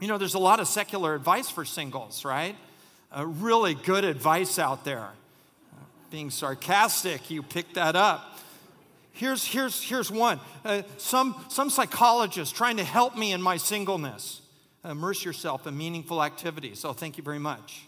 You know, there's a lot of secular advice for singles, right? Uh, really good advice out there. Being sarcastic, you pick that up. Here's, here's, here's one. Uh, some, some psychologist trying to help me in my singleness. Immerse yourself in meaningful activities. So, thank you very much.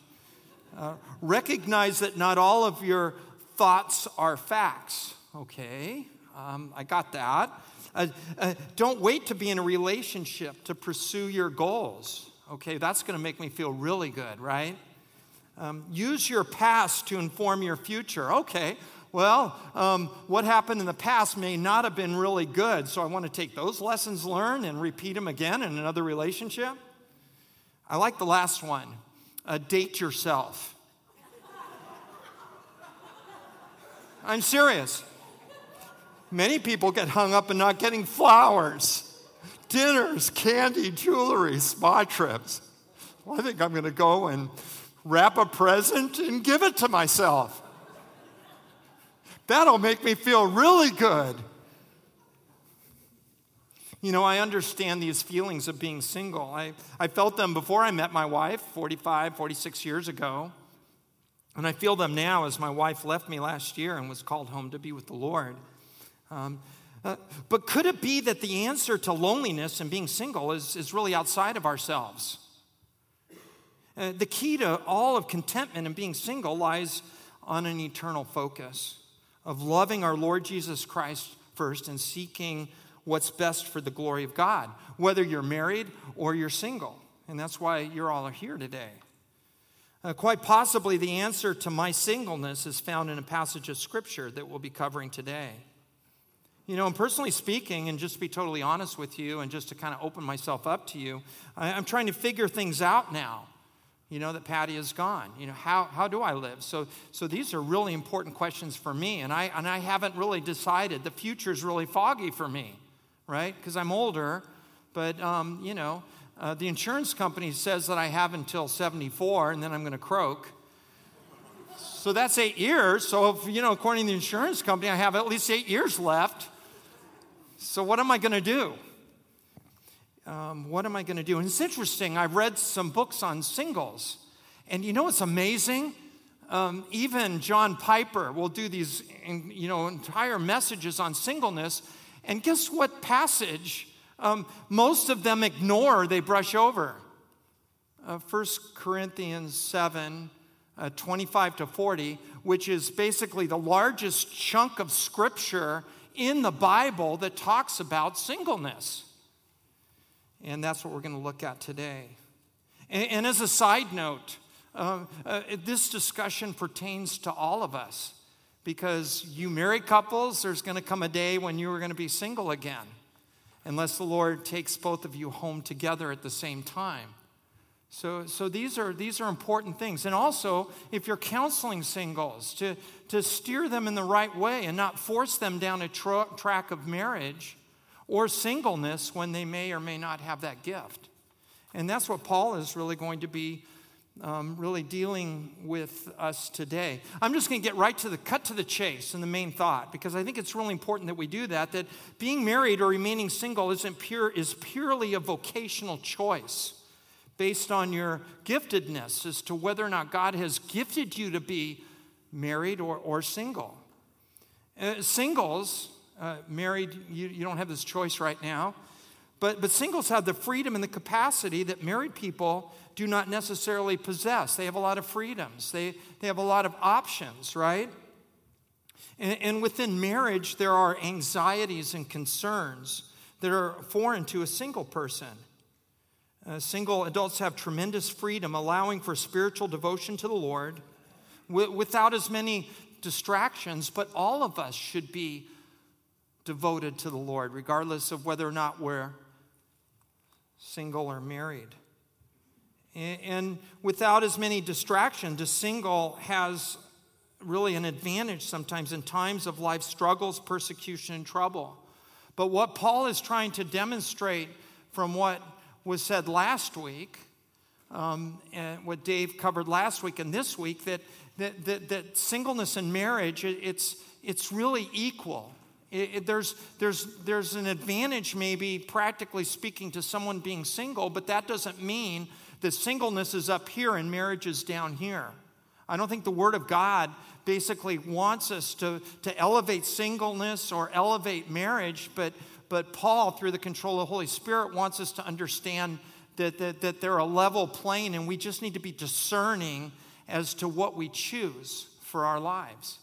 Uh, recognize that not all of your thoughts are facts. Okay, um, I got that. Uh, uh, don't wait to be in a relationship to pursue your goals. Okay, that's going to make me feel really good, right? Um, use your past to inform your future. Okay, well, um, what happened in the past may not have been really good, so I want to take those lessons learned and repeat them again in another relationship. I like the last one uh, date yourself. I'm serious. Many people get hung up in not getting flowers, dinners, candy, jewelry, spa trips. Well, I think I'm going to go and wrap a present and give it to myself. That'll make me feel really good. You know, I understand these feelings of being single. I, I felt them before I met my wife 45, 46 years ago. And I feel them now as my wife left me last year and was called home to be with the Lord. Um, uh, but could it be that the answer to loneliness and being single is, is really outside of ourselves? Uh, the key to all of contentment and being single lies on an eternal focus of loving our Lord Jesus Christ first and seeking what's best for the glory of God, whether you're married or you're single. And that's why you're all here today. Uh, quite possibly, the answer to my singleness is found in a passage of Scripture that we'll be covering today. You know, and personally speaking, and just to be totally honest with you, and just to kind of open myself up to you, I, I'm trying to figure things out now. You know, that Patty is gone. You know, how, how do I live? So, so these are really important questions for me, and I, and I haven't really decided. The future is really foggy for me, right? Because I'm older, but, um, you know, uh, the insurance company says that I have until 74, and then I'm going to croak. So that's eight years. So, if, you know, according to the insurance company, I have at least eight years left. So, what am I going to do? Um, what am I going to do? And it's interesting, I've read some books on singles. And you know what's amazing? Um, even John Piper will do these you know, entire messages on singleness. And guess what passage um, most of them ignore, they brush over? Uh, 1 Corinthians 7 uh, 25 to 40, which is basically the largest chunk of scripture in the Bible that talks about singleness. And that's what we're going to look at today. And, and as a side note, uh, uh, this discussion pertains to all of us because you married couples, there's going to come a day when you are going to be single again, unless the Lord takes both of you home together at the same time. So, so these, are, these are important things. And also, if you're counseling singles, to, to steer them in the right way and not force them down a tra- track of marriage or singleness when they may or may not have that gift. And that's what Paul is really going to be um, really dealing with us today. I'm just going to get right to the cut to the chase and the main thought because I think it's really important that we do that. That being married or remaining single isn't pure is purely a vocational choice based on your giftedness as to whether or not God has gifted you to be married or, or single. Uh, singles, uh, married, you, you don't have this choice right now, but, but singles have the freedom and the capacity that married people do not necessarily possess. They have a lot of freedoms, they, they have a lot of options, right? And, and within marriage, there are anxieties and concerns that are foreign to a single person. Uh, single adults have tremendous freedom, allowing for spiritual devotion to the Lord w- without as many distractions, but all of us should be devoted to the Lord, regardless of whether or not we're single or married. And, and without as many distractions, a single has really an advantage sometimes in times of life struggles, persecution, and trouble. But what Paul is trying to demonstrate from what was said last week, um, and what Dave covered last week and this week, that, that, that, that singleness and marriage, it's, it's really equal. It, it, there's, there's, there's an advantage, maybe, practically speaking, to someone being single, but that doesn't mean that singleness is up here and marriage is down here. I don't think the Word of God basically wants us to, to elevate singleness or elevate marriage, but, but Paul, through the control of the Holy Spirit, wants us to understand that, that, that they're a level plane and we just need to be discerning as to what we choose for our lives.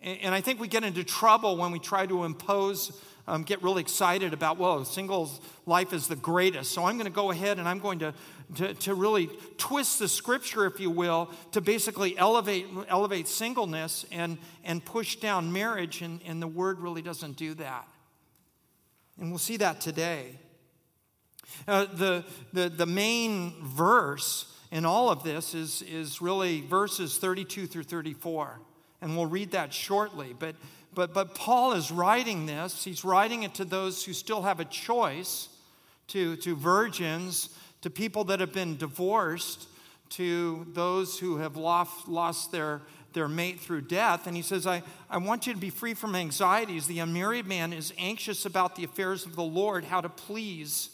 And I think we get into trouble when we try to impose, um, get really excited about, well, singles life is the greatest. So I'm going to go ahead and I'm going to, to, to really twist the scripture, if you will, to basically elevate, elevate singleness and, and push down marriage. And, and the word really doesn't do that. And we'll see that today. Uh, the, the, the main verse in all of this is, is really verses 32 through 34 and we'll read that shortly. But, but, but Paul is writing this, he's writing it to those who still have a choice, to, to virgins, to people that have been divorced, to those who have lost, lost their, their mate through death. And he says, I, I want you to be free from anxieties. The unmarried man is anxious about the affairs of the Lord, how to please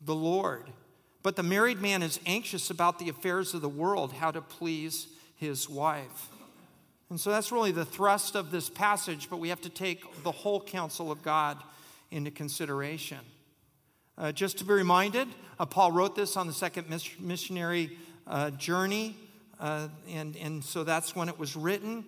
the Lord. But the married man is anxious about the affairs of the world, how to please his wife. And so that's really the thrust of this passage, but we have to take the whole counsel of God into consideration. Uh, just to be reminded, uh, Paul wrote this on the second missionary uh, journey, uh, and, and so that's when it was written.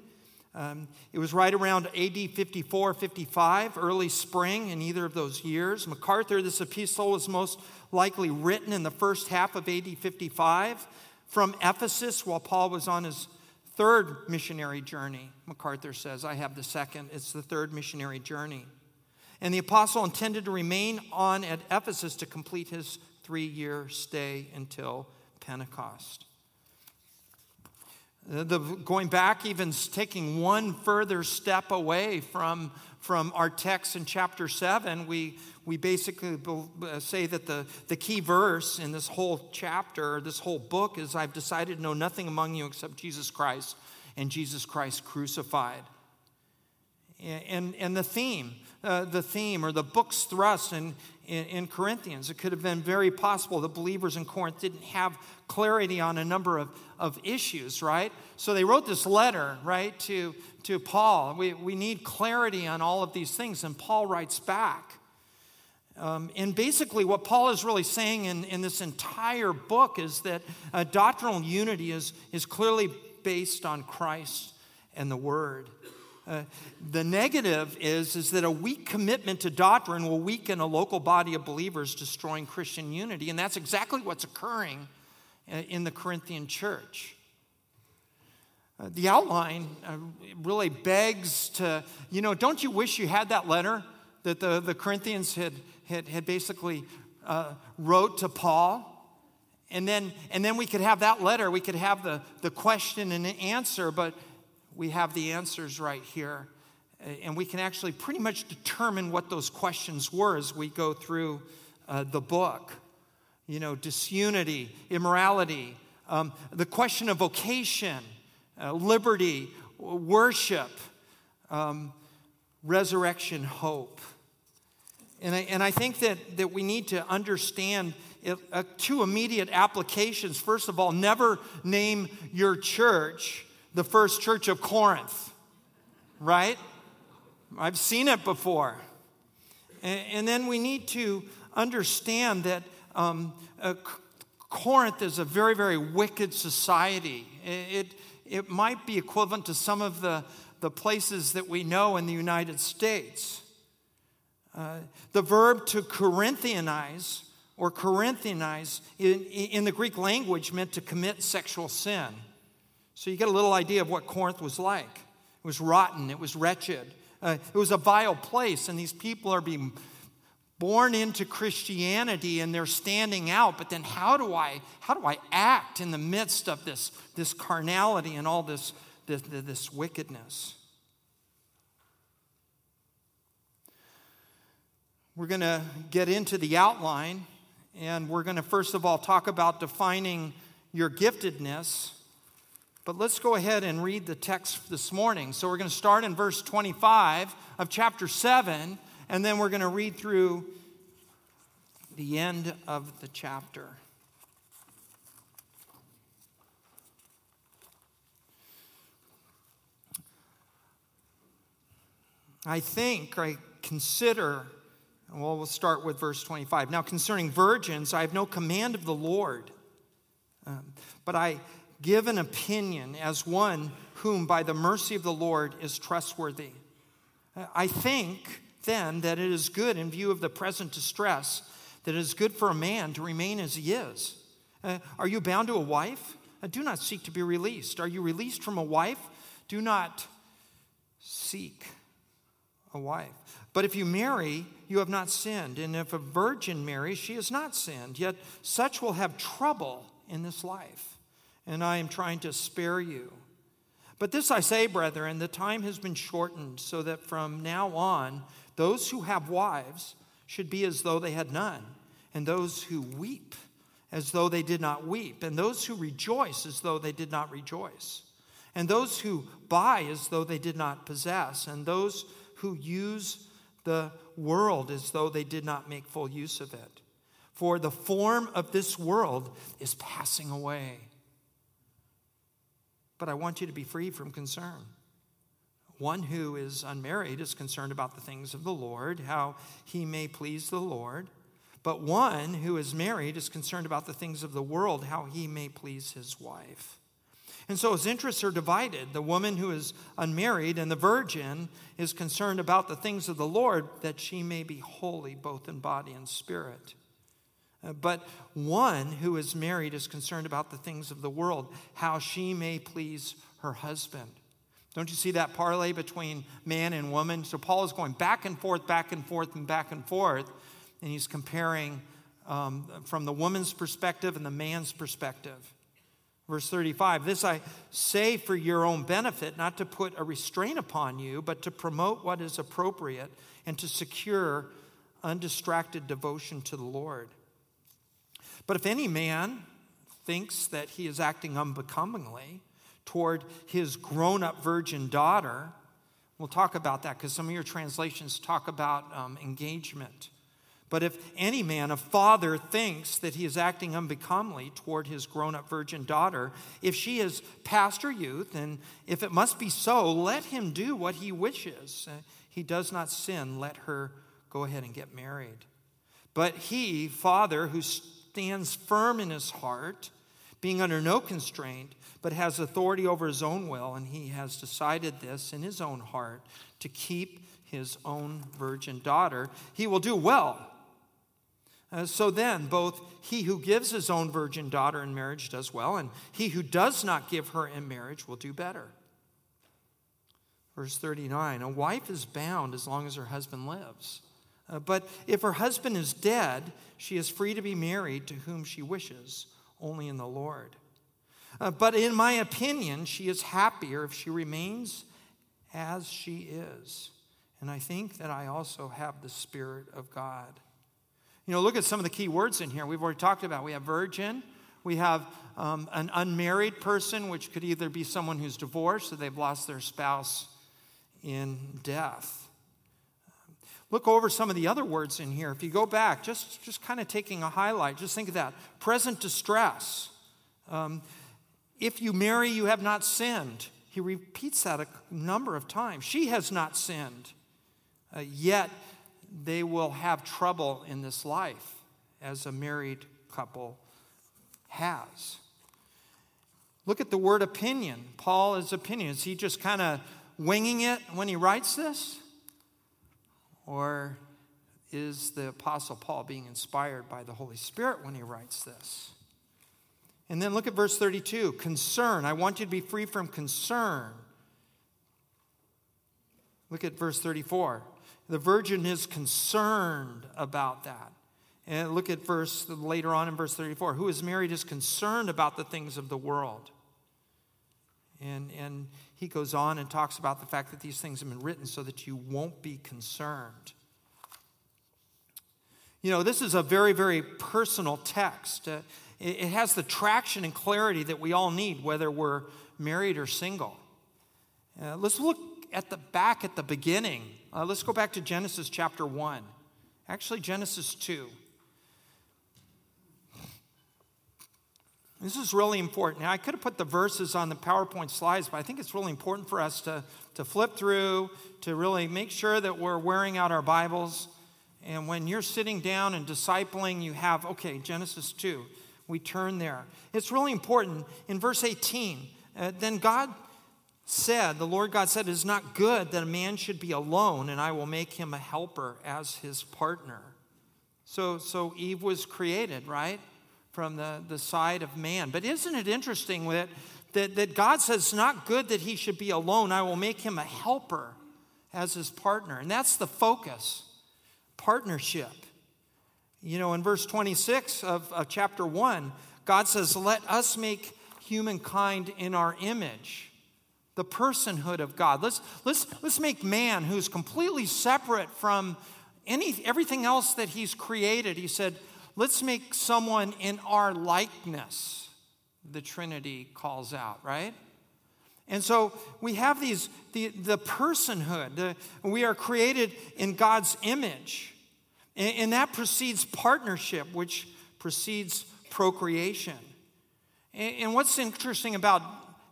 Um, it was right around AD 54, 55, early spring in either of those years. MacArthur, this epistle was most likely written in the first half of AD 55 from Ephesus while Paul was on his third missionary journey, MacArthur says. I have the second. It's the third missionary journey. And the apostle intended to remain on at Ephesus to complete his three year stay until Pentecost. The, going back, even taking one further step away from, from our text in chapter 7, we, we basically uh, say that the, the key verse in this whole chapter, this whole book, is I've decided to know nothing among you except Jesus Christ and Jesus Christ crucified. And, and the theme, uh, the theme or the book's thrust in, in, in, Corinthians, it could have been very possible the believers in Corinth didn't have clarity on a number of, of issues, right? So they wrote this letter, right, to, to Paul. We, we need clarity on all of these things. And Paul writes back. Um, and basically, what Paul is really saying in, in this entire book is that uh, doctrinal unity is, is clearly based on Christ and the Word. Uh, the negative is, is that a weak commitment to doctrine will weaken a local body of believers, destroying Christian unity. And that's exactly what's occurring uh, in the Corinthian church. Uh, the outline uh, really begs to, you know, don't you wish you had that letter that the, the Corinthians had, had, had basically uh, wrote to Paul? And then, and then we could have that letter, we could have the, the question and answer, but we have the answers right here. And we can actually pretty much determine what those questions were as we go through uh, the book. You know, disunity, immorality, um, the question of vocation, uh, liberty, worship, um, resurrection, hope. And I, and I think that, that we need to understand it, uh, two immediate applications. First of all, never name your church the first church of Corinth, right? I've seen it before. And, then we need to understand that um, uh, Corinth is a very, very wicked society. It, it might be equivalent to some of the, the places that we know in the United States. Uh, the verb to Corinthianize or Corinthianize in, in the Greek language meant to commit sexual sin. So you get a little idea of what Corinth was like. It was rotten, it was wretched, uh, it was a vile place, and these people are being born into Christianity and they're standing out. But then how do I how do I act in the midst of this, this carnality and all this, this, this wickedness? We're going to get into the outline, and we're going to first of all talk about defining your giftedness. But let's go ahead and read the text this morning. So we're going to start in verse 25 of chapter 7, and then we're going to read through the end of the chapter. I think, I consider, well, we'll start with verse 25. Now, concerning virgins, I have no command of the Lord, um, but I give an opinion as one whom, by the mercy of the Lord, is trustworthy. I think, then, that it is good in view of the present distress, that it is good for a man to remain as he is. Uh, are you bound to a wife? Uh, do not seek to be released. Are you released from a wife? Do not seek a wife. But if you marry, you have not sinned. And if a virgin marries, she has not sinned. Yet such will have trouble in this life. And I am trying to spare you. But this I say, brethren, the time has been shortened, so that from now on, those who have wives should be as though they had none, and those who weep as though they did not weep, and those who rejoice as though they did not rejoice, and those who buy as though they did not possess, and those who use the world as though they did not make full use of it. For the form of this world is passing away. But I want you to be free from concern. One who is unmarried is concerned about the things of the Lord, how he may please the Lord. But one who is married is concerned about the things of the world, how he may please his wife. And so his interests are divided. The woman who is unmarried and the virgin is concerned about the things of the Lord that she may be holy both in body and spirit. Uh, but one who is married is concerned about the things of the world, how she may please her husband. Don't you see that parlay between man and woman? So Paul is going back and forth, back and forth, and back and forth, and he's comparing um, from the woman's perspective and the man's perspective. Verse 35 This I say for your own benefit, not to put a restraint upon you, but to promote what is appropriate and to secure undistracted devotion to the Lord. But if any man thinks that he is acting unbecomingly toward his grown up virgin daughter, we'll talk about that because some of your translations talk about um, engagement. But if any man, a father, thinks that he is acting unbecomingly toward his grown up virgin daughter, if she is past her youth, and if it must be so, let him do what he wishes. Uh, he does not sin, let her go ahead and get married. But he, father, who stands firm in his heart, being under no constraint, but has authority over his own will, and he has decided this in his own heart to keep his own virgin daughter, he will do well uh, so then, both he who gives his own virgin daughter in marriage does well, and he who does not give her in marriage will do better. Verse 39 A wife is bound as long as her husband lives. Uh, but if her husband is dead, she is free to be married to whom she wishes, only in the Lord. Uh, but in my opinion, she is happier if she remains as she is. And I think that I also have the Spirit of God. You know, look at some of the key words in here. We've already talked about. We have virgin. We have um, an unmarried person, which could either be someone who's divorced or they've lost their spouse in death. Look over some of the other words in here. If you go back, just, just kind of taking a highlight, just think of that. Present distress. Um, if you marry, you have not sinned. He repeats that a number of times. She has not sinned. Uh, yet they will have trouble in this life as a married couple has. Look at the word opinion. Paul is opinion. Is he just kind of winging it when he writes this? Or is the Apostle Paul being inspired by the Holy Spirit when he writes this? And then look at verse 32 concern. I want you to be free from concern. Look at verse 34. The virgin is concerned about that. And look at verse later on in verse 34. Who is married is concerned about the things of the world. And, and he goes on and talks about the fact that these things have been written so that you won't be concerned. You know, this is a very, very personal text. Uh, it, it has the traction and clarity that we all need, whether we're married or single. Uh, let's look at the back at the beginning. Uh, let's go back to Genesis chapter 1. Actually, Genesis 2. This is really important. Now, I could have put the verses on the PowerPoint slides, but I think it's really important for us to, to flip through, to really make sure that we're wearing out our Bibles. And when you're sitting down and discipling, you have, okay, Genesis 2, we turn there. It's really important. In verse 18, uh, then God said, the Lord God said, It is not good that a man should be alone, and I will make him a helper as his partner. So, so Eve was created, right? From the, the side of man. But isn't it interesting that, that, that God says it's not good that he should be alone? I will make him a helper as his partner. And that's the focus partnership. You know, in verse 26 of, of chapter 1, God says, Let us make humankind in our image the personhood of God. Let's, let's, let's make man who's completely separate from any, everything else that he's created. He said, Let's make someone in our likeness, the Trinity calls out, right? And so we have these, the, the personhood. The, we are created in God's image. And, and that precedes partnership, which precedes procreation. And, and what's interesting about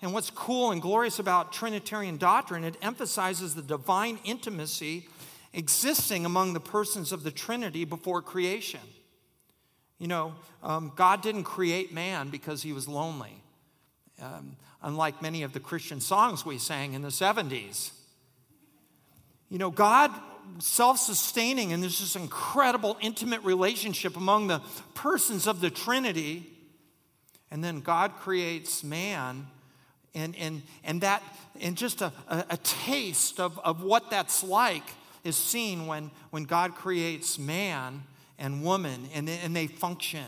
and what's cool and glorious about Trinitarian doctrine, it emphasizes the divine intimacy existing among the persons of the Trinity before creation. You know, um, God didn't create man because he was lonely, um, unlike many of the Christian songs we sang in the 70s. You know, God self sustaining, and there's this incredible intimate relationship among the persons of the Trinity. And then God creates man, and, and, and that, and just a, a, a taste of, of what that's like is seen when, when God creates man and woman, and, and they function,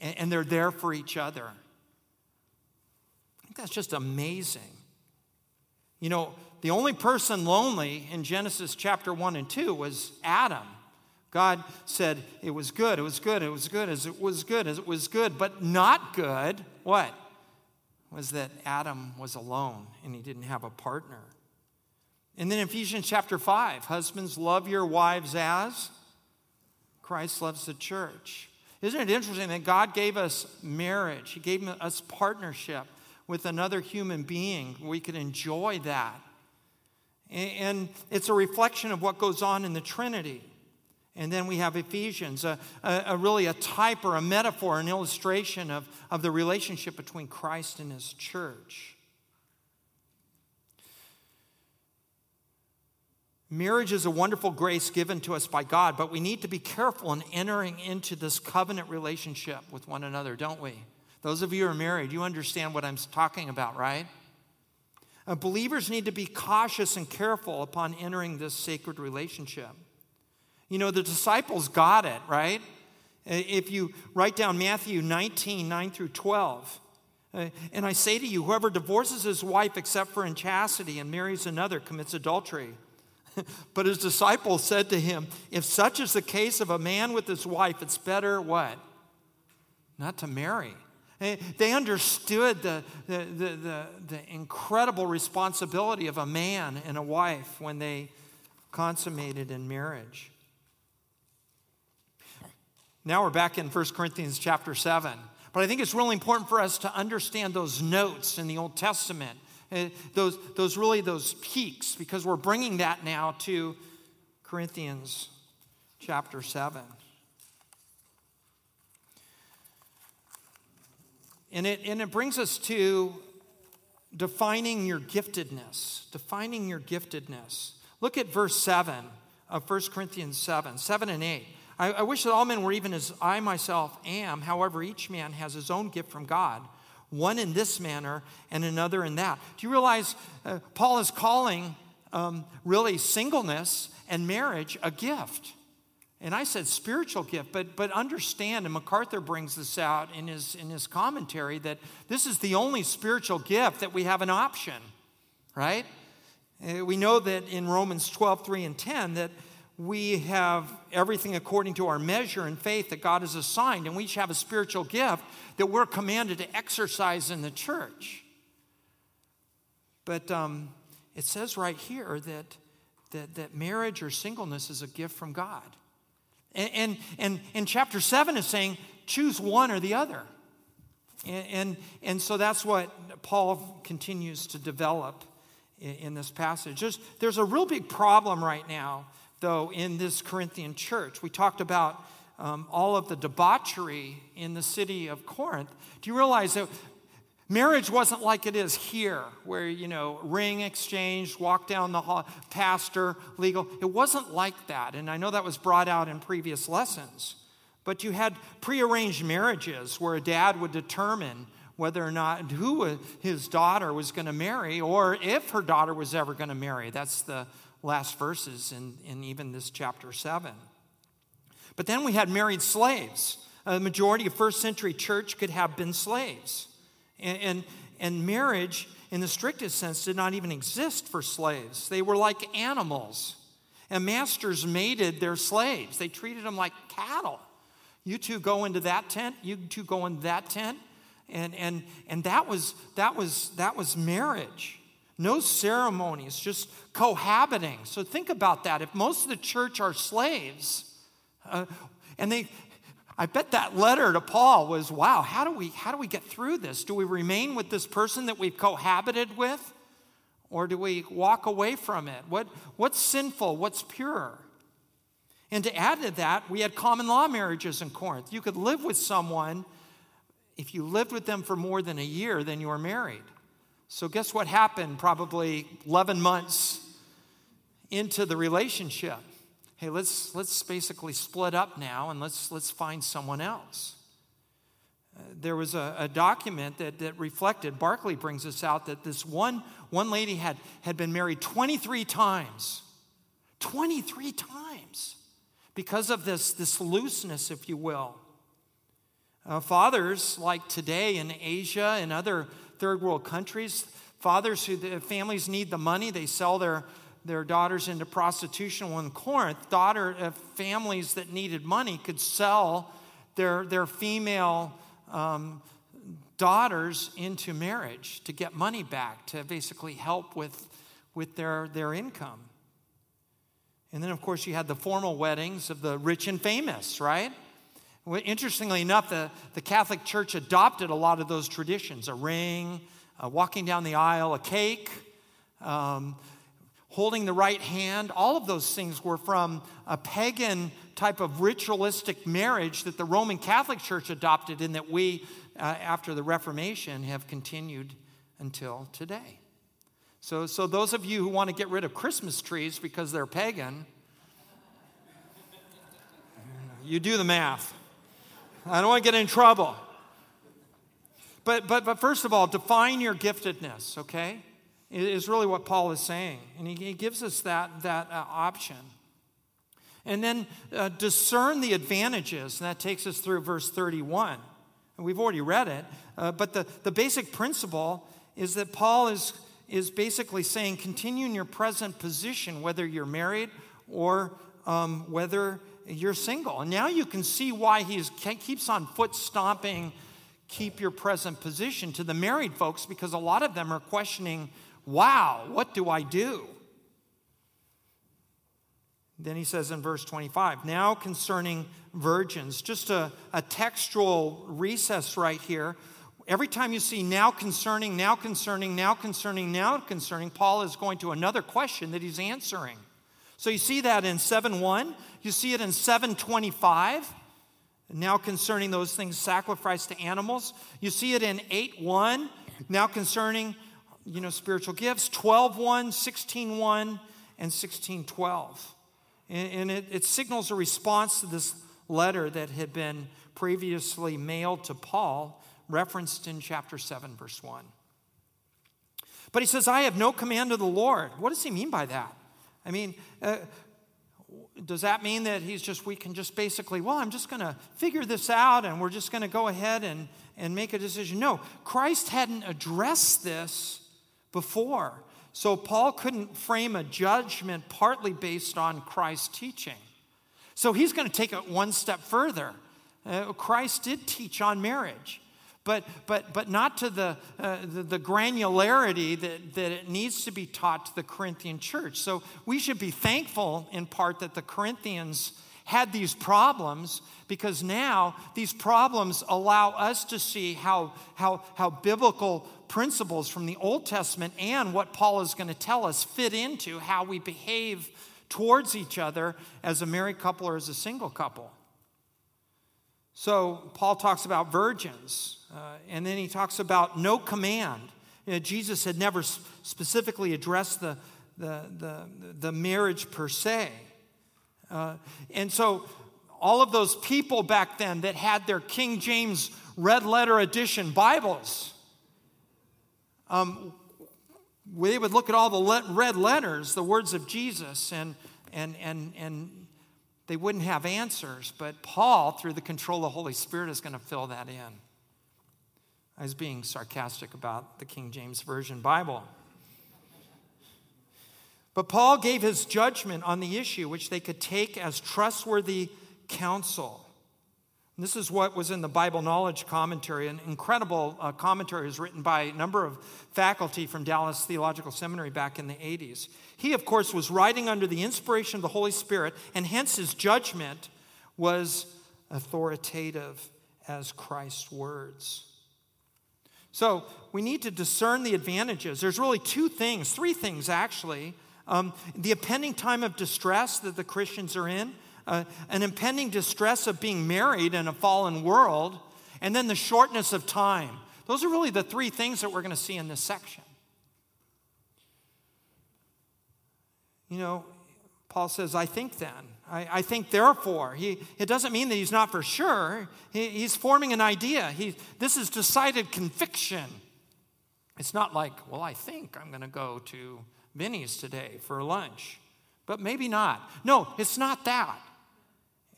and, and they're there for each other. I think that's just amazing. You know, the only person lonely in Genesis chapter 1 and 2 was Adam. God said it was good, it was good, it was good, as it was good, as it was good, but not good, what? Was that Adam was alone and he didn't have a partner. And then Ephesians chapter 5 husbands, love your wives as Christ loves the church. Isn't it interesting that God gave us marriage? He gave us partnership with another human being. We could enjoy that. And it's a reflection of what goes on in the Trinity. And then we have Ephesians, a, a, a, really a type or a metaphor, an illustration of, of the relationship between Christ and his church. Marriage is a wonderful grace given to us by God, but we need to be careful in entering into this covenant relationship with one another, don't we? Those of you who are married, you understand what I'm talking about, right? Uh, believers need to be cautious and careful upon entering this sacred relationship. You know, the disciples got it, right? Uh, if you write down Matthew 19, 9 through 12, uh, and I say to you, whoever divorces his wife except for in chastity and marries another commits adultery. but his disciples said to him, If such is the case of a man with his wife, it's better what? Not to marry. Eh, they understood the, the, the, the, the incredible responsibility of a man and a wife when they consummated in marriage. Now we're back in 1 Corinthians chapter 7. But I think it's really important for us to understand those notes in the Old Testament those, those really those peaks, because we're bringing that now to Corinthians chapter 7. And it, and it brings us to defining your giftedness. Defining your giftedness. Look at verse 7 of 1 Corinthians 7, 7 and 8. I, I wish that all men were even as I myself am. However, each man has his own gift from God one in this manner and another in that. Do you realize uh, Paul is calling um, really singleness and marriage a gift? And I said spiritual gift, but, but understand, and MacArthur brings this out in his, in his commentary, that this is the only spiritual gift that we have an option, right? Uh, we know that in Romans 12, 3 and 10, that we have everything according to our measure and faith that God has assigned, and we each have a spiritual gift that we're commanded to exercise in the church. But um, it says right here that, that, that marriage or singleness is a gift from God. And, and, and, and chapter 7 is saying, choose one or the other. And, and, and so that's what Paul continues to develop in, in this passage. There's, there's a real big problem right now, though, in this Corinthian church. We talked about um, all of the debauchery in the city of Corinth. Do you realize that Marriage wasn't like it is here, where, you know, ring exchange, walk down the hall, pastor, legal. It wasn't like that. And I know that was brought out in previous lessons. But you had prearranged marriages where a dad would determine whether or not who his daughter was going to marry or if her daughter was ever going to marry. That's the last verses in, in even this chapter 7. But then we had married slaves. A majority of first century church could have been slaves. And, and, and marriage, in the strictest sense, did not even exist for slaves. They were like animals. And masters mated their slaves, they treated them like cattle. You two go into that tent, you two go into that tent. And, and, and that, was, that, was, that was marriage. No ceremonies, just cohabiting. So think about that. If most of the church are slaves, uh, and they, I bet that letter to Paul was, wow, how do we how do we get through this? Do we remain with this person that we've cohabited with? Or do we walk away from it? What, what's sinful? What's pure? And to add to that, we had common law marriages in Corinth. You could live with someone, if you lived with them for more than a year, then you were married. So, guess what happened probably 11 months into the relationship? hey, let's, let's basically split up now and let's, let's find someone else. There was a, a, document that, that reflected, Barclay brings us out, that this one, one lady had, had been married 23 times. 23 times because of this, this looseness, if you will. Uh, fathers, like today in Asia and other third world countries, fathers who the families need the money, they sell their, their daughters into prostitution. Well, in Corinth, daughter families that needed money could sell their, their female um, daughters into marriage to get money back, to basically help with, with their, their income. And then, of course, you had the formal weddings of the rich and famous, right? Well, interestingly enough, the, the Catholic Church adopted a lot of those traditions a ring, uh, walking down the aisle, a cake. Um, holding the right hand, all of those things were from a pagan type of ritualistic marriage that the Roman Catholic Church adopted and that we, uh, after the Reformation, have continued until today. So, so, those of you who want to get rid of Christmas trees because they're pagan, you do the math. I don't want to get in trouble. But, but, but first of all, define your giftedness, okay? is really what Paul is saying. And he, he gives us that, that uh, option. And then uh, discern the advantages, and that takes us through verse 31. And we've already read it, uh, but the, the basic principle is that Paul is, is basically saying continue in your present position, whether you're married or um, whether you're single. And now you can see why he keeps on foot stomping, keep your present position to the married folks, because a lot of them are questioning Wow, what do I do? Then he says in verse 25, now concerning virgins, just a, a textual recess right here. Every time you see now concerning, now concerning, now concerning, now concerning, Paul is going to another question that he's answering. So you see that in 7 1, you see it in 725, now concerning those things sacrificed to animals. You see it in 8 1, now concerning you know, spiritual gifts 12 1, 16 1, and 16 12. And, and it, it signals a response to this letter that had been previously mailed to Paul, referenced in chapter 7, verse 1. But he says, I have no command of the Lord. What does he mean by that? I mean, uh, does that mean that he's just, we can just basically, well, I'm just going to figure this out and we're just going to go ahead and, and make a decision? No, Christ hadn't addressed this before. So Paul couldn't frame a judgment partly based on Christ's teaching. So he's going to take it one step further. Uh, Christ did teach on marriage, but, but, but not to the, uh, the, the, granularity that, that it needs to be taught to the Corinthian church. So we should be thankful in part that the Corinthians had these problems because now these problems allow us to see how, how, how biblical principles from the Old Testament and what Paul is going to tell us fit into how we behave towards each other as a married couple or as a single couple. So, Paul talks about virgins, uh, and then he talks about no command. You know, Jesus had never specifically addressed the, the, the, the marriage per se. Uh, and so, all of those people back then that had their King James red letter edition Bibles, um, they would look at all the red letters, the words of Jesus, and, and, and, and they wouldn't have answers. But Paul, through the control of the Holy Spirit, is going to fill that in. I was being sarcastic about the King James Version Bible. But Paul gave his judgment on the issue, which they could take as trustworthy counsel. This is what was in the Bible Knowledge Commentary, an incredible uh, commentary was written by a number of faculty from Dallas Theological Seminary back in the 80s. He, of course, was writing under the inspiration of the Holy Spirit, and hence his judgment was authoritative as Christ's words. So we need to discern the advantages. There's really two things, three things actually, um, the impending time of distress that the Christians are in, uh, an impending distress of being married in a fallen world, and then the shortness of time. Those are really the three things that we're going to see in this section. You know, Paul says, I think then. I, I think therefore. He, it doesn't mean that he's not for sure. He, he's forming an idea. He, this is decided conviction. It's not like, well, I think I'm going to go to Vinny's today for lunch, but maybe not. No, it's not that.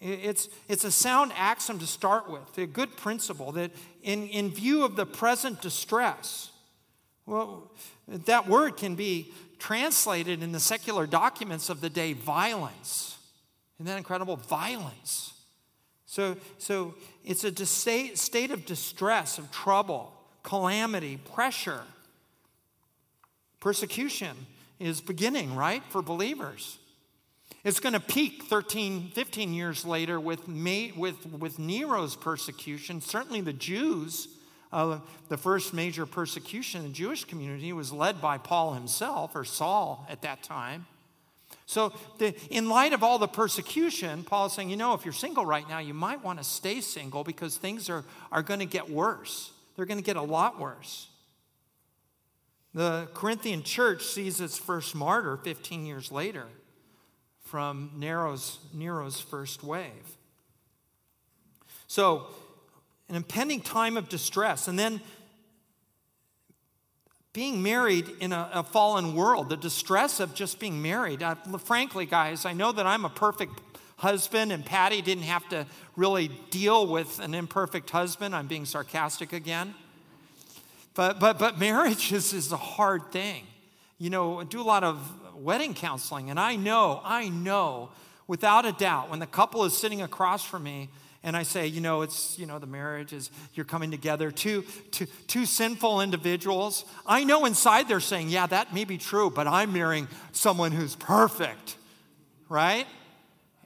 It's, it's a sound axiom to start with, a good principle that in, in view of the present distress, well, that word can be translated in the secular documents of the day violence. Isn't that incredible? Violence. So, so it's a state, state of distress, of trouble, calamity, pressure, persecution is beginning, right, for believers. It's going to peak 13, 15 years later with, with, with Nero's persecution. Certainly, the Jews, uh, the first major persecution in the Jewish community was led by Paul himself, or Saul at that time. So, the, in light of all the persecution, Paul is saying, you know, if you're single right now, you might want to stay single because things are, are going to get worse. They're going to get a lot worse. The Corinthian church sees its first martyr 15 years later from Nero's, Nero's first wave. So, an impending time of distress, and then being married in a, a fallen world, the distress of just being married. I, frankly, guys, I know that I'm a perfect husband, and Patty didn't have to really deal with an imperfect husband. I'm being sarcastic again. But, but, but marriage is, is a hard thing. You know, I do a lot of wedding counseling, and I know, I know without a doubt when the couple is sitting across from me and I say, you know, it's, you know, the marriage is, you're coming together, two, two, two sinful individuals. I know inside they're saying, yeah, that may be true, but I'm marrying someone who's perfect, right?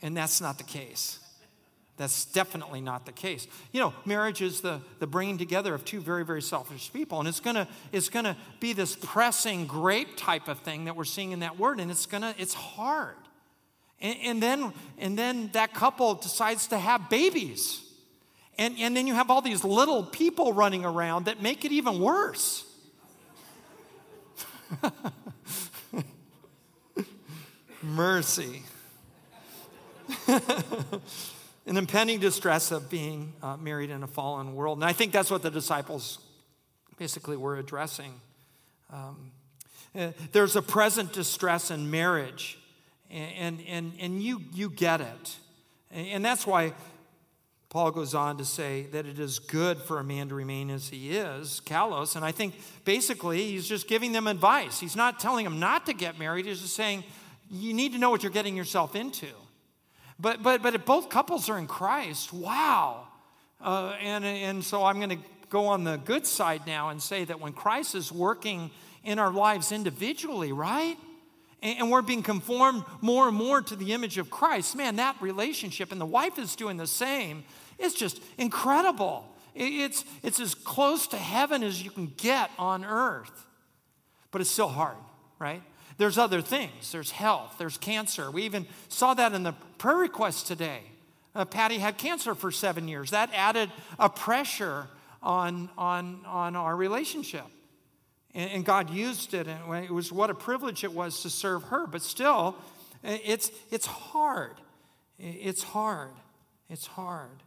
And that's not the case. That's definitely not the case. You know, marriage is the, the bringing together of two very, very selfish people. And it's gonna, it's gonna be this pressing grape type of thing that we're seeing in that word, and it's gonna, it's hard. And, and then, and then that couple decides to have babies. And, and then you have all these little people running around that make it even worse. Mercy. an impending distress of being uh, married in a fallen world. And I think that's what the disciples basically were addressing. Um, uh, there's a present distress in marriage, and, and, and you, you get it. And that's why Paul goes on to say that it is good for a man to remain as he is, callous. And I think basically he's just giving them advice. He's not telling them not to get married, he's just saying, you need to know what you're getting yourself into. But, but, but if both couples are in Christ, wow. Uh, and, and so I'm going to go on the good side now and say that when Christ is working in our lives individually, right? and we're being conformed more and more to the image of Christ, man, that relationship, and the wife is doing the same, it's just incredible. It's, it's as close to heaven as you can get on earth. But it's still hard, right? There's other things. There's health, there's cancer. We even saw that in the prayer request today. Uh, Patty had cancer for seven years. That added a pressure on, on, on our relationship. And, and God used it, and it was what a privilege it was to serve her. But still, it's, it's hard. It's hard. It's hard.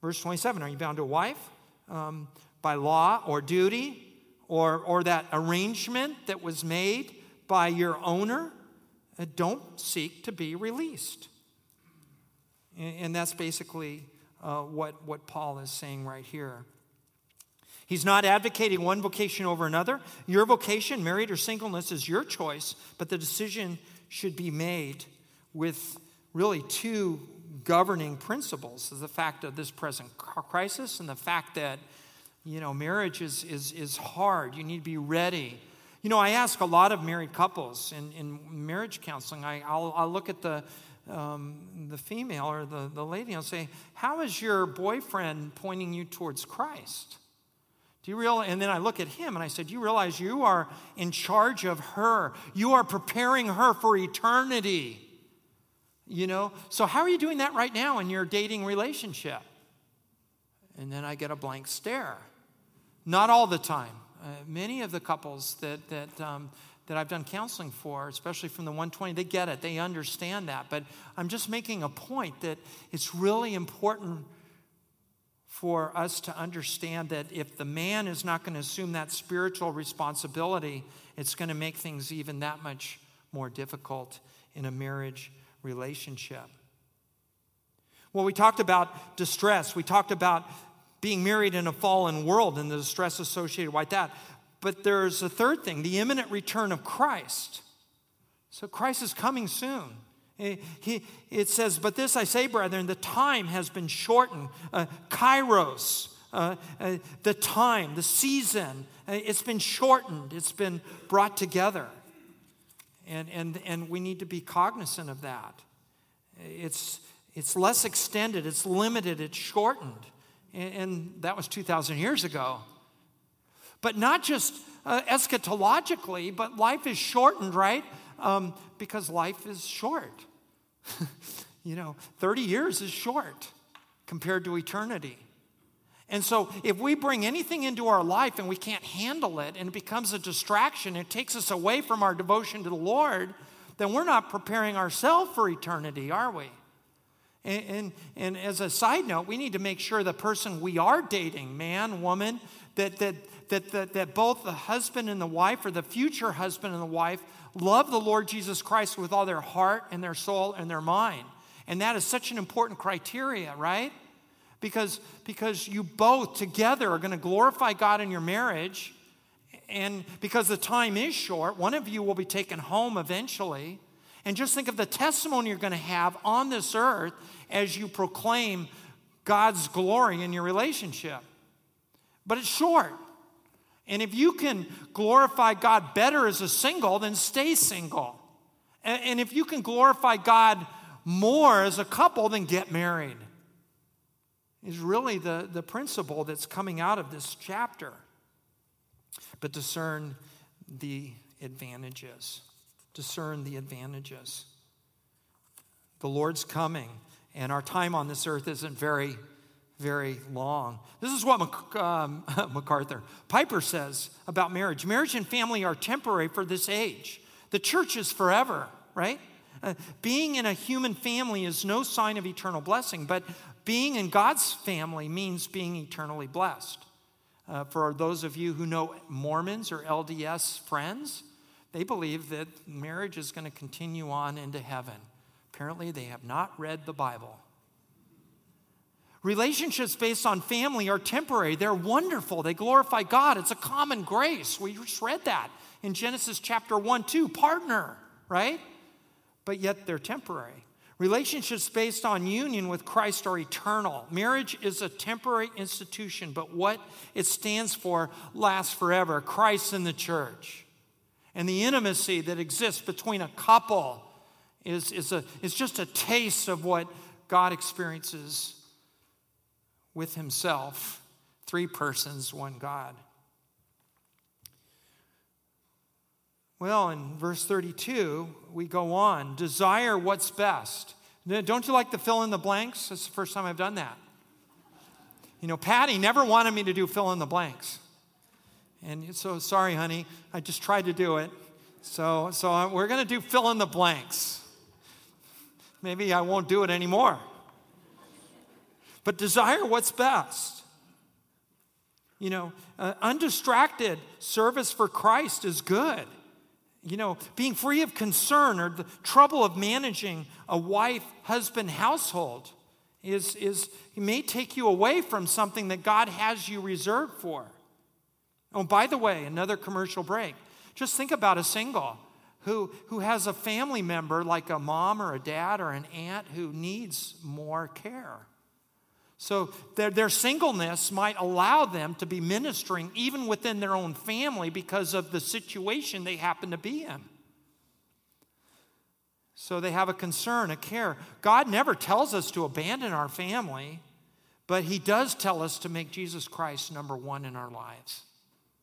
Verse 27 Are you bound to a wife um, by law or duty or, or that arrangement that was made by your owner? Uh, don't seek to be released. And, that's basically uh, what, what Paul is saying right here. He's not advocating one vocation over another. Your vocation, married or singleness, is your choice, but the decision should be made with really two governing principles the fact of this present crisis and the fact that you know marriage is, is, is hard you need to be ready you know i ask a lot of married couples in, in marriage counseling I, will I'll look at the, um, the female or the, the lady and i'll say how is your boyfriend pointing you towards christ do you realize? And then I look at him and I said, Do you realize you are in charge of her? You are preparing her for eternity. You know? So, how are you doing that right now in your dating relationship? And then I get a blank stare. Not all the time. Uh, many of the couples that, that, um, that I've done counseling for, especially from the 120, they get it, they understand that. But I'm just making a point that it's really important for us to understand that if the man is not going to assume that spiritual responsibility, it's going to make things even that much more difficult in a marriage relationship. Well, we talked about distress. We talked about being married in a fallen world and the distress associated with that. But there's a third thing the imminent return of Christ. So Christ is coming soon. He, it says, But this I say, brethren, the time has been shortened. Uh, kairos, uh, uh, the time, the season, uh, it's been shortened, it's been brought together. And, and, and we need to be cognizant of that. It's, it's less extended, it's limited, it's shortened. And, that was 2,000 years ago. But not just uh, eschatologically, but life is shortened, right? Um, because life is short. you know, 30 years is short compared to eternity. And so, if we bring anything into our life and we can't handle it and it becomes a distraction, it takes us away from our devotion to the Lord, then we're not preparing ourselves for eternity, are we? And, and, and, as a side note, we need to make sure the person we are dating, man, woman, that, that, that, that, that both the husband and the wife, or the future husband and the wife, love the Lord Jesus Christ with all their heart and their soul and their mind. And that is such an important criteria, right? Because, because you both together are going to glorify God in your marriage. And because the time is short, one of you will be taken home eventually. And just think of the testimony you're going to have on this earth as you proclaim God's glory in your relationship. But it's short. And if you can glorify God better as a single, then stay single. And if you can glorify God more as a couple, then get married. Is really the, the principle that's coming out of this chapter. But discern the advantages. Discern the advantages. The Lord's coming, and our time on this earth isn't very very long. This is what Mac- um, MacArthur Piper says about marriage. Marriage and family are temporary for this age. The church is forever, right? Uh, being in a human family is no sign of eternal blessing, but being in God's family means being eternally blessed. Uh, for those of you who know Mormons or LDS friends, they believe that marriage is going to continue on into heaven. Apparently, they have not read the Bible. Relationships based on family are temporary. They're wonderful. They glorify God. It's a common grace. We just read that in Genesis chapter 1, 2. Partner, right? But yet they're temporary. Relationships based on union with Christ are eternal. Marriage is a temporary institution, but what it stands for lasts forever Christ and the church. And the intimacy that exists between a couple is, is, a, is just a taste of what God experiences with Himself. Three persons, one God. Well, in verse 32, we go on desire what's best. Don't you like to fill in the blanks? That's the first time I've done that. You know, Patty never wanted me to do fill in the blanks. And so, sorry, honey, I just tried to do it. So, so we're going to do fill in the blanks. Maybe I won't do it anymore. But desire what's best. You know, uh, undistracted service for Christ is good. You know, being free of concern or the trouble of managing a wife husband household is, is may take you away from something that God has you reserved for. Oh, by the way, another commercial break. Just think about a single who, who has a family member like a mom or a dad or an aunt who needs more care. So their, their singleness might allow them to be ministering even within their own family because of the situation they happen to be in. So they have a concern, a care. God never tells us to abandon our family, but He does tell us to make Jesus Christ number one in our lives,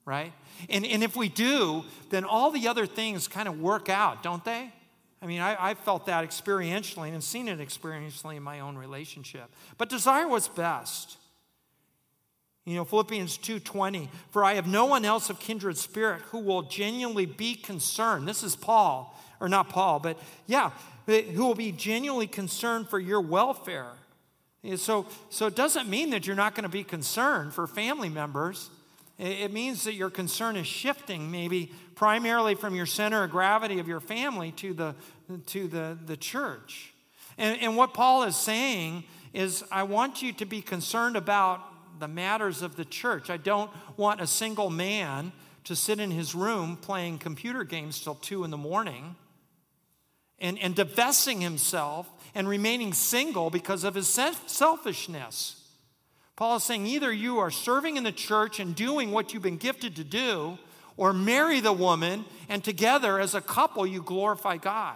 right? And, and if we do, then all the other things kind of work out, don't they? I mean, I, I felt that experientially and seen it experientially in my own relationship. But desire what's best. You know, Philippians 2:20, for I have no one else of kindred spirit who will genuinely be concerned. This is Paul, or not Paul, but yeah, who will be genuinely concerned for your welfare. So, so it doesn't mean that you're not going to be concerned for family members. It means that your concern is shifting, maybe primarily from your center of gravity of your family to the, to the, the church. And, and what Paul is saying is, I want you to be concerned about the matters of the church. I don't want a single man to sit in his room playing computer games till two in the morning and, and divesting himself and remaining single because of his selfishness. Paul is saying either you are serving in the church and doing what you've been gifted to do, or marry the woman, and together as a couple, you glorify God.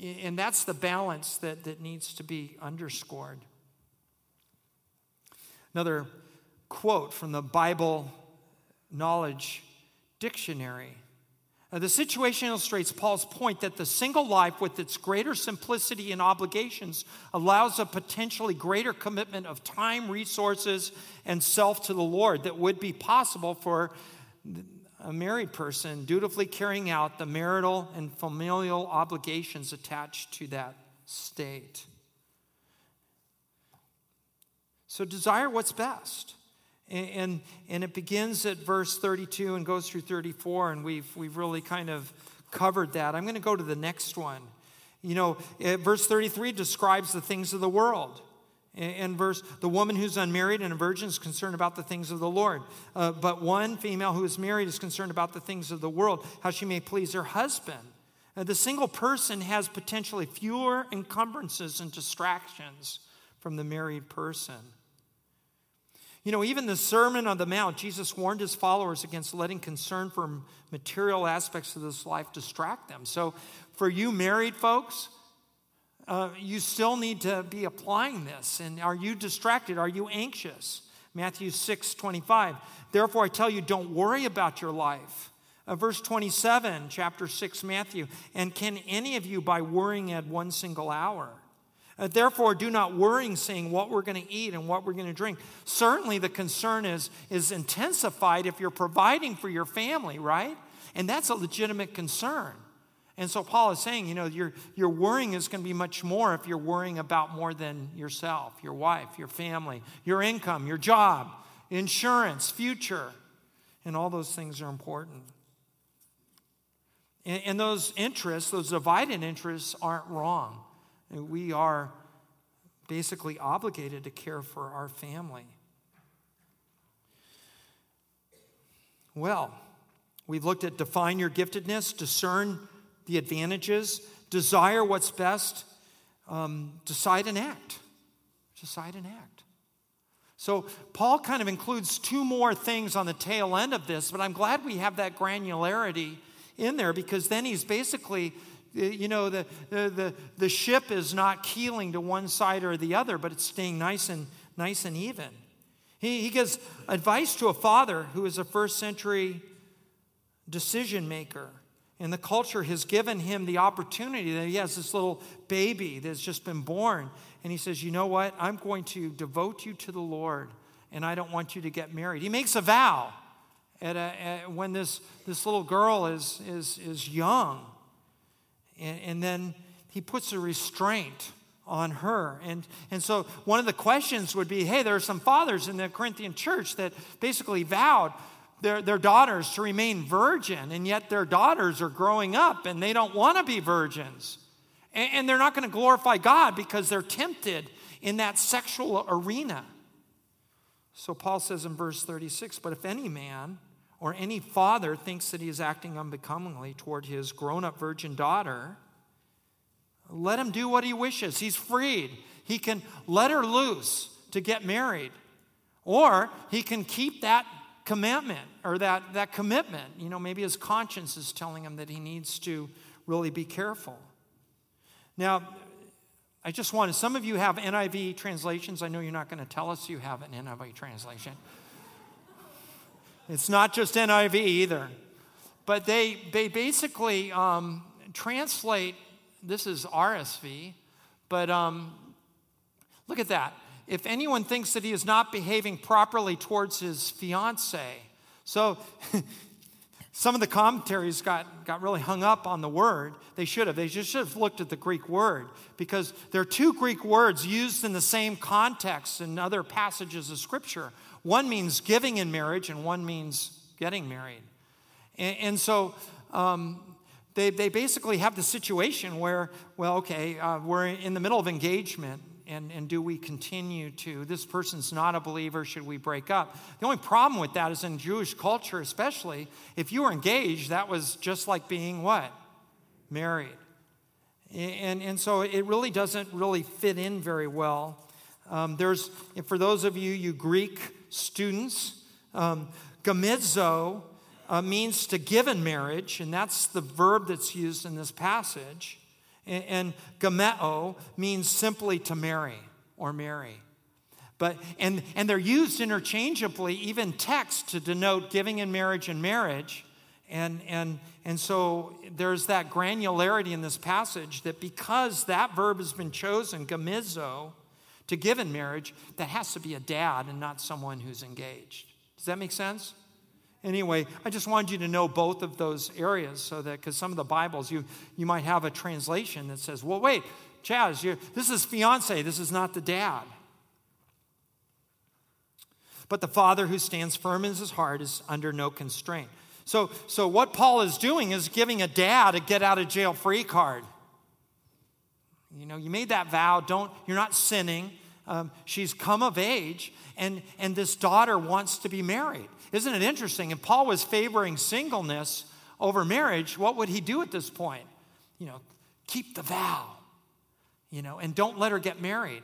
And that's the balance that, that needs to be underscored. Another quote from the Bible Knowledge Dictionary now, the situation illustrates Paul's point that the single life, with its greater simplicity and obligations, allows a potentially greater commitment of time, resources, and self to the Lord that would be possible for a married person dutifully carrying out the marital and familial obligations attached to that state. So, desire what's best. And, and it begins at verse 32 and goes through 34, and we've, we've really kind of covered that. I'm going to go to the next one. You know, verse 33 describes the things of the world. And verse, the woman who's unmarried and a virgin is concerned about the things of the Lord. Uh, but one female who is married is concerned about the things of the world, how she may please her husband. Uh, the single person has potentially fewer encumbrances and distractions from the married person. You know, even the Sermon on the Mount, Jesus warned his followers against letting concern for material aspects of this life distract them. So, for you married folks, uh, you still need to be applying this. And are you distracted? Are you anxious? Matthew 6 25. Therefore, I tell you, don't worry about your life. Uh, verse 27, chapter 6, Matthew. And can any of you, by worrying, add one single hour? Uh, therefore, do not worry, saying what we're going to eat and what we're going to drink. Certainly, the concern is, is intensified if you're providing for your family, right? And that's a legitimate concern. And so, Paul is saying, you know, your, your worrying is going to be much more if you're worrying about more than yourself, your wife, your family, your income, your job, insurance, future. And all those things are important. And, and those interests, those divided interests, aren't wrong. We are basically obligated to care for our family. Well, we've looked at define your giftedness, discern the advantages, desire what's best, um, decide and act. Decide and act. So, Paul kind of includes two more things on the tail end of this, but I'm glad we have that granularity in there because then he's basically, Uh, you know, the, the, the, the ship is not keeling to one side or the other, but it's staying nice and, nice and even. He, he gives advice to a father who is a first century decision maker. And the culture has given him the opportunity that he has this little baby that's just been born. And he says, You know what? I'm going to devote you to the Lord, and I don't want you to get married. He makes a vow at a, at, when this, this little girl is, is, is young. And, and then he puts a restraint on her. And, and so one of the questions would be hey, there are some fathers in the Corinthian church that basically vowed their, their daughters to remain virgin, and yet their daughters are growing up and they don't want to be virgins. And, and they're not going to glorify God because they're tempted in that sexual arena. So Paul says in verse 36 But if any man or any father thinks that he is acting unbecomingly toward his grown up virgin daughter, let him do what he wishes. He's freed. He can let her loose to get married, or he can keep that commandment or that, that commitment. You know, maybe his conscience is telling him that he needs to really be careful. Now, I just wanted, some of you have NIV translations. I know you're not going to tell us you have an NIV translation. It's not just NIV either. But they, they basically um, translate this is RSV, but um, look at that. If anyone thinks that he is not behaving properly towards his fiance, so some of the commentaries got, got really hung up on the word. They should have. They just should have looked at the Greek word because there are two Greek words used in the same context in other passages of Scripture. One means giving in marriage, and one means getting married. And, and so um, they, they basically have the situation where, well, okay, uh, we're in the middle of engagement, and, and do we continue to? This person's not a believer, should we break up? The only problem with that is in Jewish culture, especially, if you were engaged, that was just like being what? Married. And, and so it really doesn't really fit in very well. Um, there's, for those of you, you Greek students, um, gamizo uh, means to give in marriage, and that's the verb that's used in this passage. And, and gameo means simply to marry or marry. But, and, and they're used interchangeably, even text, to denote giving in marriage and marriage. And, and, and so there's that granularity in this passage that because that verb has been chosen, gamizo, to give in marriage, that has to be a dad and not someone who's engaged. Does that make sense? Anyway, I just wanted you to know both of those areas so that, because some of the Bibles, you, you might have a translation that says, well, wait, Chas, this is fiance, this is not the dad. But the father who stands firm in his heart is under no constraint. So, so what Paul is doing is giving a dad a get out of jail free card. You know, you made that vow, don't, you're not sinning. Um, she's come of age, and, and this daughter wants to be married. Isn't it interesting? If Paul was favoring singleness over marriage, what would he do at this point? You know, keep the vow, you know, and don't let her get married.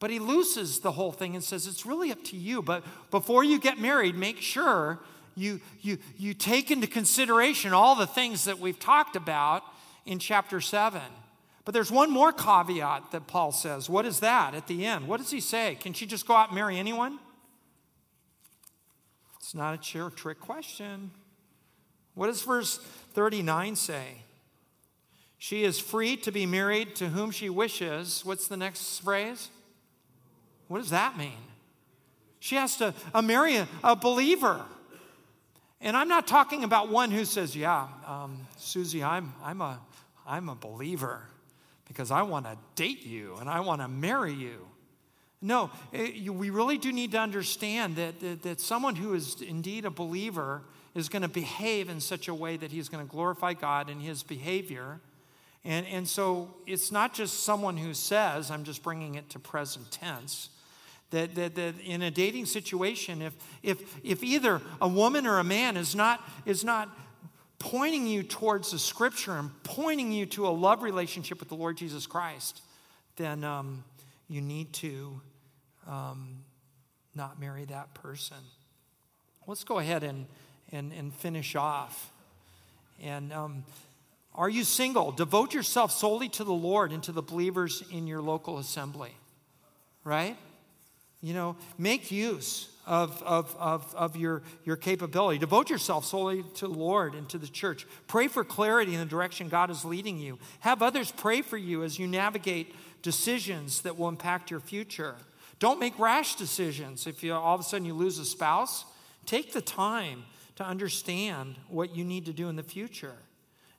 But he looses the whole thing and says, it's really up to you. But before you get married, make sure you, you, you take into consideration all the things that we've talked about in chapter 7. But there's one more caveat that Paul says. What is that at the end? What does he say? Can she just go out and marry anyone? It's not a chair trick question. What does verse 39 say? She is free to be married to whom she wishes. What's the next phrase? What does that mean? She has to uh, marry a, a, believer. And I'm not talking about one who says, Yeah, um, Susie, I'm, I'm, a, I'm a believer because I want to date you and I want to marry you. No, it, you, we really do need to understand that, that, that someone who is indeed a believer is going to behave in such a way that he's going to glorify God in his behavior. And, and so it's not just someone who says, I'm just bringing it to present tense, that, that, that in a dating situation, if, if, if either a woman or a man is not, is not pointing you towards the scripture and pointing you to a love relationship with the Lord Jesus Christ, then um, you need to um, not marry that person. Let's go ahead and, and, and finish off. And um, are you single? Devote yourself solely to the Lord and to the believers in your local assembly, right? You know, make use of, of, of, of your, your capability. Devote yourself solely to the Lord and to the church. Pray for clarity in the direction God is leading you. Have others pray for you as you navigate decisions that will impact your future. Don't make rash decisions. If you, all of a sudden you lose a spouse, take the time to understand what you need to do in the future.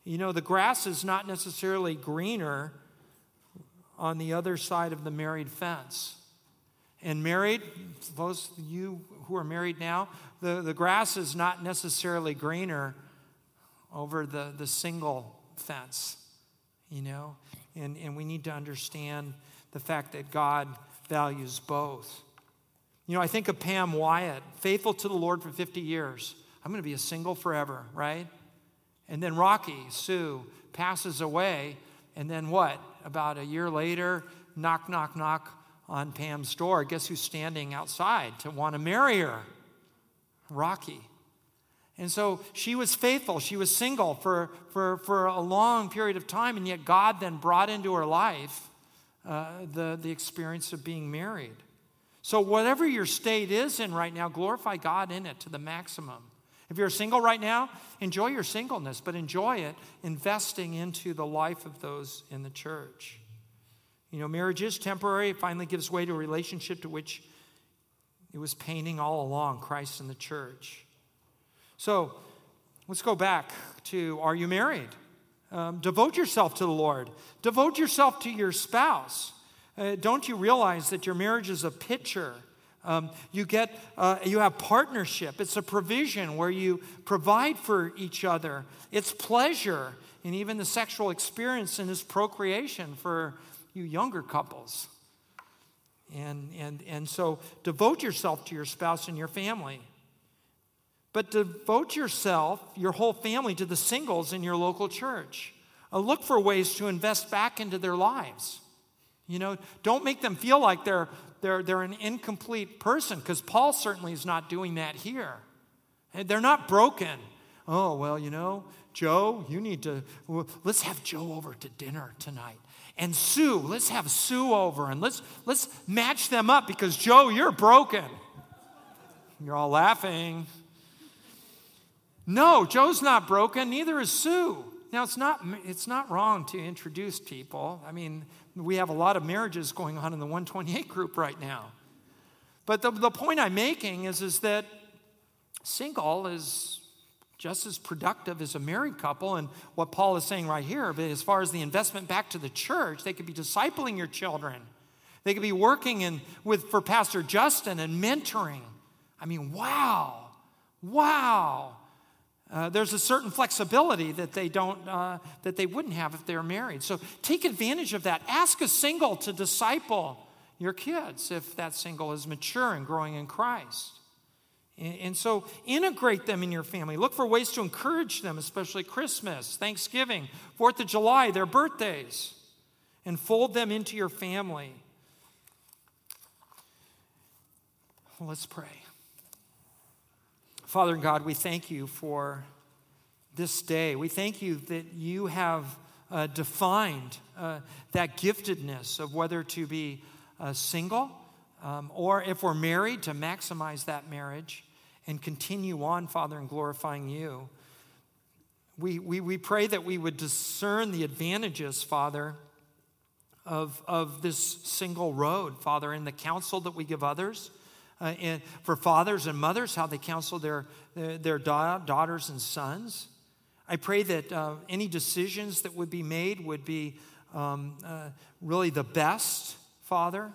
You know, the grass is not necessarily greener on the other side of the married fence. And married, those of you who are married now, the, the grass is not necessarily greener over the, the single fence, you know? And, and we need to understand the fact that God values both. You know, I think of Pam Wyatt, faithful to the Lord for 50 years. I'm going to be a single forever, right? And then Rocky, Sue, passes away. And then what? About a year later, knock, knock, knock on Pam's door. Guess who's standing outside to want to marry her? Rocky. And so she was faithful. She was single for, for, for a long period of time, and yet God then brought into her life uh, the, the experience of being married. So, whatever your state is in right now, glorify God in it to the maximum. If you're single right now, enjoy your singleness, but enjoy it investing into the life of those in the church. You know, marriage is temporary. It finally gives way to a relationship to which it was painting all along Christ and the church. So let's go back to are you married? Um, devote yourself to the Lord, devote yourself to your spouse. Uh, don't you realize that your marriage is a picture um, you get, uh, you have partnership. It's a provision where you provide for each other. It's pleasure, and even the sexual experience and this procreation for you younger couples. And, and, and so devote yourself to your spouse and your family. But devote yourself, your whole family, to the singles in your local church. Uh, look for ways to invest back into their lives. You know, don't make them feel like they're they're, they're an incomplete person because Paul certainly is not doing that here. They're not broken. Oh, well, you know, Joe, you need to, well, let's have Joe over to dinner tonight. And Sue, let's have Sue over and let's, let's match them up because Joe, you're broken. You're all laughing. No, Joe's not broken, neither is Sue. Now, it's not, it's not wrong to introduce people. I mean, we have a lot of marriages going on in the 128 group right now. But the, the point I'm making is, is that single is just as productive as a married couple. And what Paul is saying right here, but as far as the investment back to the church, they could be discipling your children. They could be working in, with, for Pastor Justin and mentoring. I mean, wow, wow. Uh, there's a certain flexibility that they don't uh, that they wouldn't have if they're married so take advantage of that ask a single to disciple your kids if that single is mature and growing in christ and, so integrate them in your family. Look for ways to encourage them especially christmas thanksgiving fourth of july their birthdays and fold them into your family. Let's pray. Father God, we thank you for this day. We thank you that you have uh, defined uh, that giftedness of whether to be uh, single um, or if we're married, to maximize that marriage and continue on, Father, in glorifying you. We, we, we pray that we would discern the advantages, Father, of, of this single road, Father, in the counsel that we give others uh, and for fathers and mothers, how they counsel their, their, their daughters and sons. I pray that uh, any decisions that would be made would be um, uh, really the best, Father,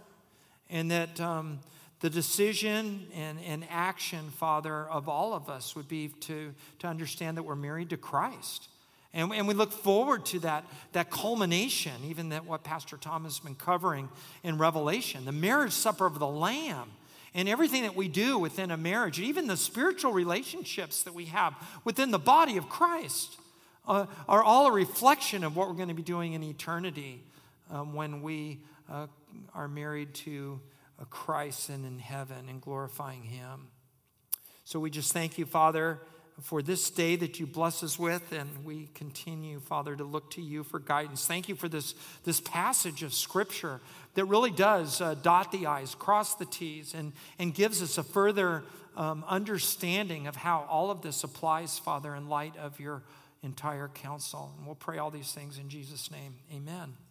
and that um, the decision and, and action, Father, of all of us would be to, to understand that we're married to Christ. And, and we look forward to that, that culmination, even that what Pastor Tom has been covering in Revelation, the marriage supper of the Lamb, and everything that we do within a marriage, even the spiritual relationships that we have within the body of Christ, uh, are all a reflection of what we're going to be doing in eternity um, when we uh, are married to Christ and in heaven and glorifying Him. So we just thank you, Father for this day that you bless us with, and we continue, Father, to look to you for guidance. Thank you for this, this passage of Scripture that really does uh, dot the I's, cross the T's, and, and gives us a further um, understanding of how all of this applies, Father, in light of your entire counsel. And we'll pray all these things in Jesus' name. Amen.